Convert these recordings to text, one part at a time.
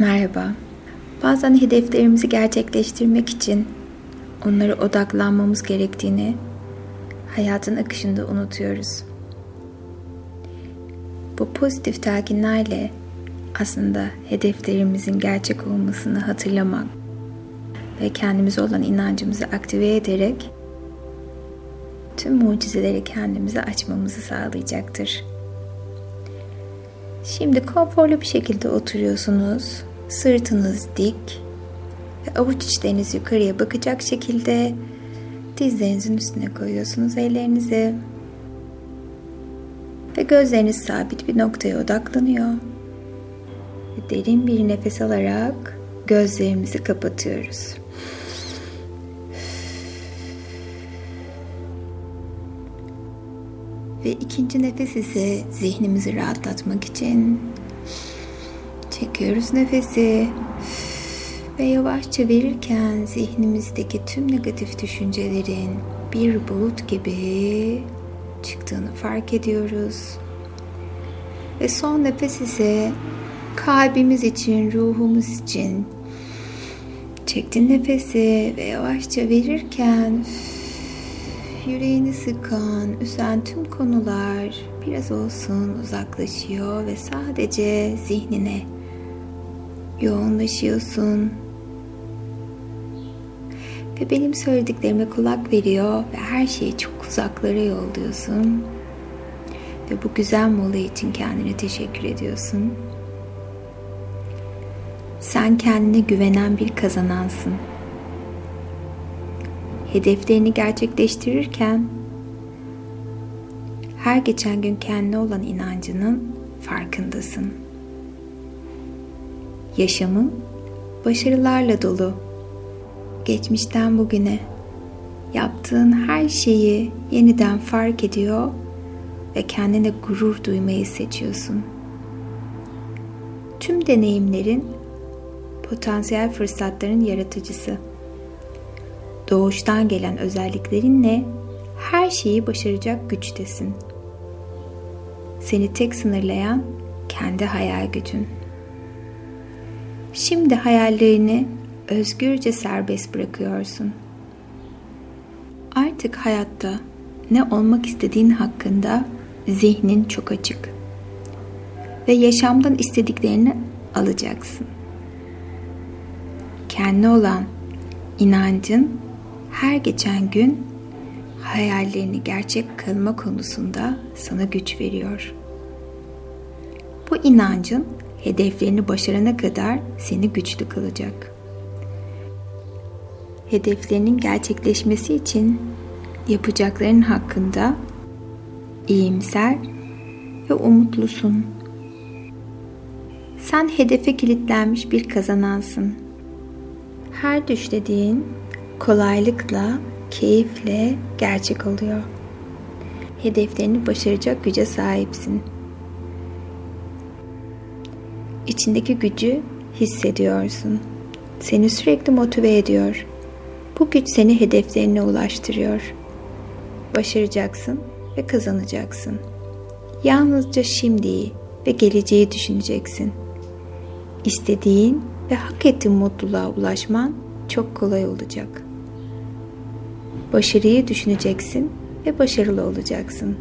Merhaba. Bazen hedeflerimizi gerçekleştirmek için onlara odaklanmamız gerektiğini hayatın akışında unutuyoruz. Bu pozitif telkinlerle aslında hedeflerimizin gerçek olmasını hatırlamak ve kendimize olan inancımızı aktive ederek tüm mucizeleri kendimize açmamızı sağlayacaktır. Şimdi konforlu bir şekilde oturuyorsunuz. Sırtınız dik ve avuç içleriniz yukarıya bakacak şekilde dizlerinizin üstüne koyuyorsunuz ellerinizi. Ve gözleriniz sabit bir noktaya odaklanıyor. Ve derin bir nefes alarak gözlerimizi kapatıyoruz. Ve ikinci nefes ise zihnimizi rahatlatmak için çekiyoruz nefesi ve yavaşça verirken zihnimizdeki tüm negatif düşüncelerin bir bulut gibi çıktığını fark ediyoruz. Ve son nefes ise kalbimiz için, ruhumuz için çektin nefesi ve yavaşça verirken yüreğini sıkan, üzen tüm konular biraz olsun uzaklaşıyor ve sadece zihnine yoğunlaşıyorsun. Ve benim söylediklerime kulak veriyor ve her şeyi çok uzaklara yolluyorsun. Ve bu güzel mola için kendine teşekkür ediyorsun. Sen kendine güvenen bir kazanansın hedeflerini gerçekleştirirken her geçen gün kendine olan inancının farkındasın. Yaşamın başarılarla dolu. Geçmişten bugüne yaptığın her şeyi yeniden fark ediyor ve kendine gurur duymayı seçiyorsun. Tüm deneyimlerin potansiyel fırsatların yaratıcısı doğuştan gelen özelliklerinle her şeyi başaracak güçtesin. Seni tek sınırlayan kendi hayal gücün. Şimdi hayallerini özgürce serbest bırakıyorsun. Artık hayatta ne olmak istediğin hakkında zihnin çok açık. Ve yaşamdan istediklerini alacaksın. Kendi olan inancın her geçen gün hayallerini gerçek kılma konusunda sana güç veriyor. Bu inancın hedeflerini başarana kadar seni güçlü kılacak. Hedeflerinin gerçekleşmesi için yapacakların hakkında iyimser ve umutlusun. Sen hedefe kilitlenmiş bir kazanansın. Her düşlediğin kolaylıkla, keyifle gerçek oluyor. Hedeflerini başaracak güce sahipsin. İçindeki gücü hissediyorsun. Seni sürekli motive ediyor. Bu güç seni hedeflerine ulaştırıyor. Başaracaksın ve kazanacaksın. Yalnızca şimdiyi ve geleceği düşüneceksin. İstediğin ve hak ettiğin mutluluğa ulaşman çok kolay olacak.'' Başarıyı düşüneceksin ve başarılı olacaksın.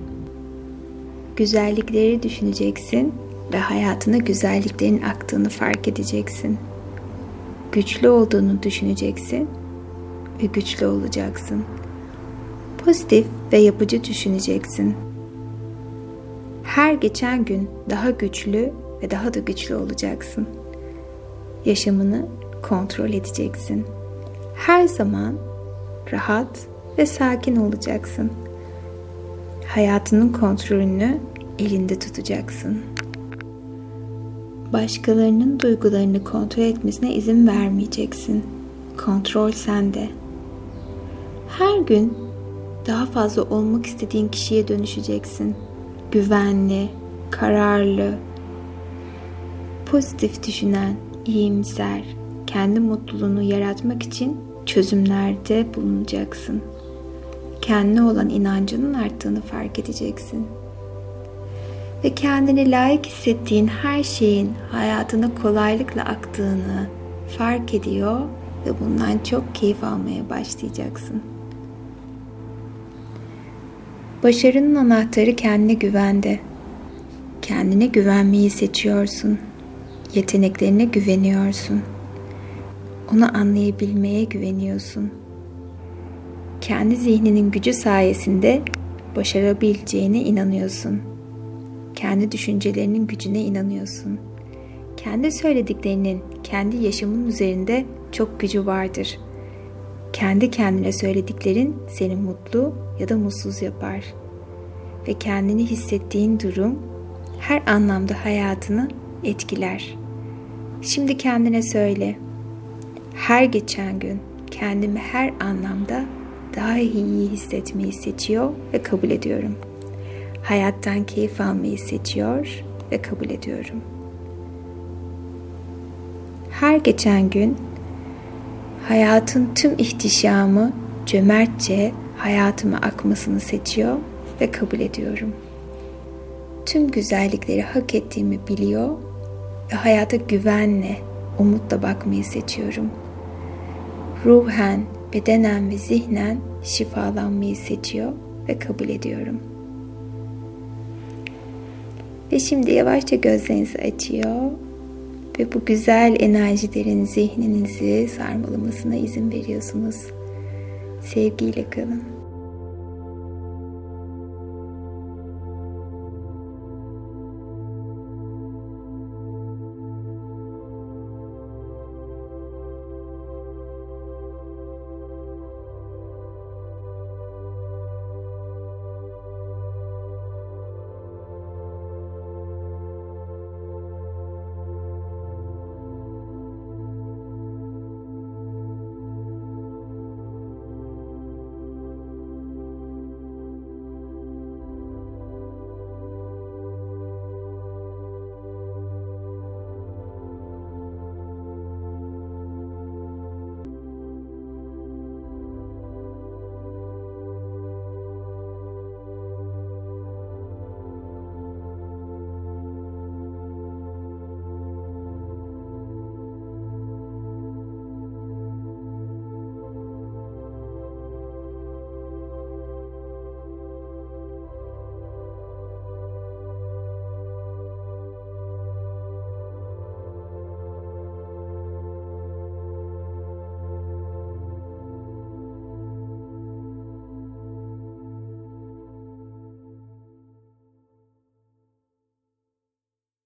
Güzellikleri düşüneceksin ve hayatına güzelliklerin aktığını fark edeceksin. Güçlü olduğunu düşüneceksin ve güçlü olacaksın. Pozitif ve yapıcı düşüneceksin. Her geçen gün daha güçlü ve daha da güçlü olacaksın. Yaşamını kontrol edeceksin. Her zaman rahat ve sakin olacaksın. Hayatının kontrolünü elinde tutacaksın. Başkalarının duygularını kontrol etmesine izin vermeyeceksin. Kontrol sende. Her gün daha fazla olmak istediğin kişiye dönüşeceksin. Güvenli, kararlı, pozitif düşünen, iyimser, kendi mutluluğunu yaratmak için çözümlerde bulunacaksın.'' kendine olan inancının arttığını fark edeceksin. Ve kendini layık hissettiğin her şeyin hayatına kolaylıkla aktığını fark ediyor ve bundan çok keyif almaya başlayacaksın. Başarının anahtarı kendine güvende. Kendine güvenmeyi seçiyorsun. Yeteneklerine güveniyorsun. Onu anlayabilmeye güveniyorsun. Kendi zihninin gücü sayesinde başarabileceğine inanıyorsun. Kendi düşüncelerinin gücüne inanıyorsun. Kendi söylediklerinin kendi yaşamın üzerinde çok gücü vardır. Kendi kendine söylediklerin seni mutlu ya da mutsuz yapar. Ve kendini hissettiğin durum her anlamda hayatını etkiler. Şimdi kendine söyle. Her geçen gün kendimi her anlamda daha iyi hissetmeyi seçiyor ve kabul ediyorum. Hayattan keyif almayı seçiyor ve kabul ediyorum. Her geçen gün hayatın tüm ihtişamı cömertçe hayatıma akmasını seçiyor ve kabul ediyorum. Tüm güzellikleri hak ettiğimi biliyor ve hayata güvenle, umutla bakmayı seçiyorum. Ruhen, bedenen ve zihnen şifalanmayı seçiyor ve kabul ediyorum. Ve şimdi yavaşça gözlerinizi açıyor ve bu güzel enerjilerin zihninizi sarmalamasına izin veriyorsunuz. Sevgiyle kalın.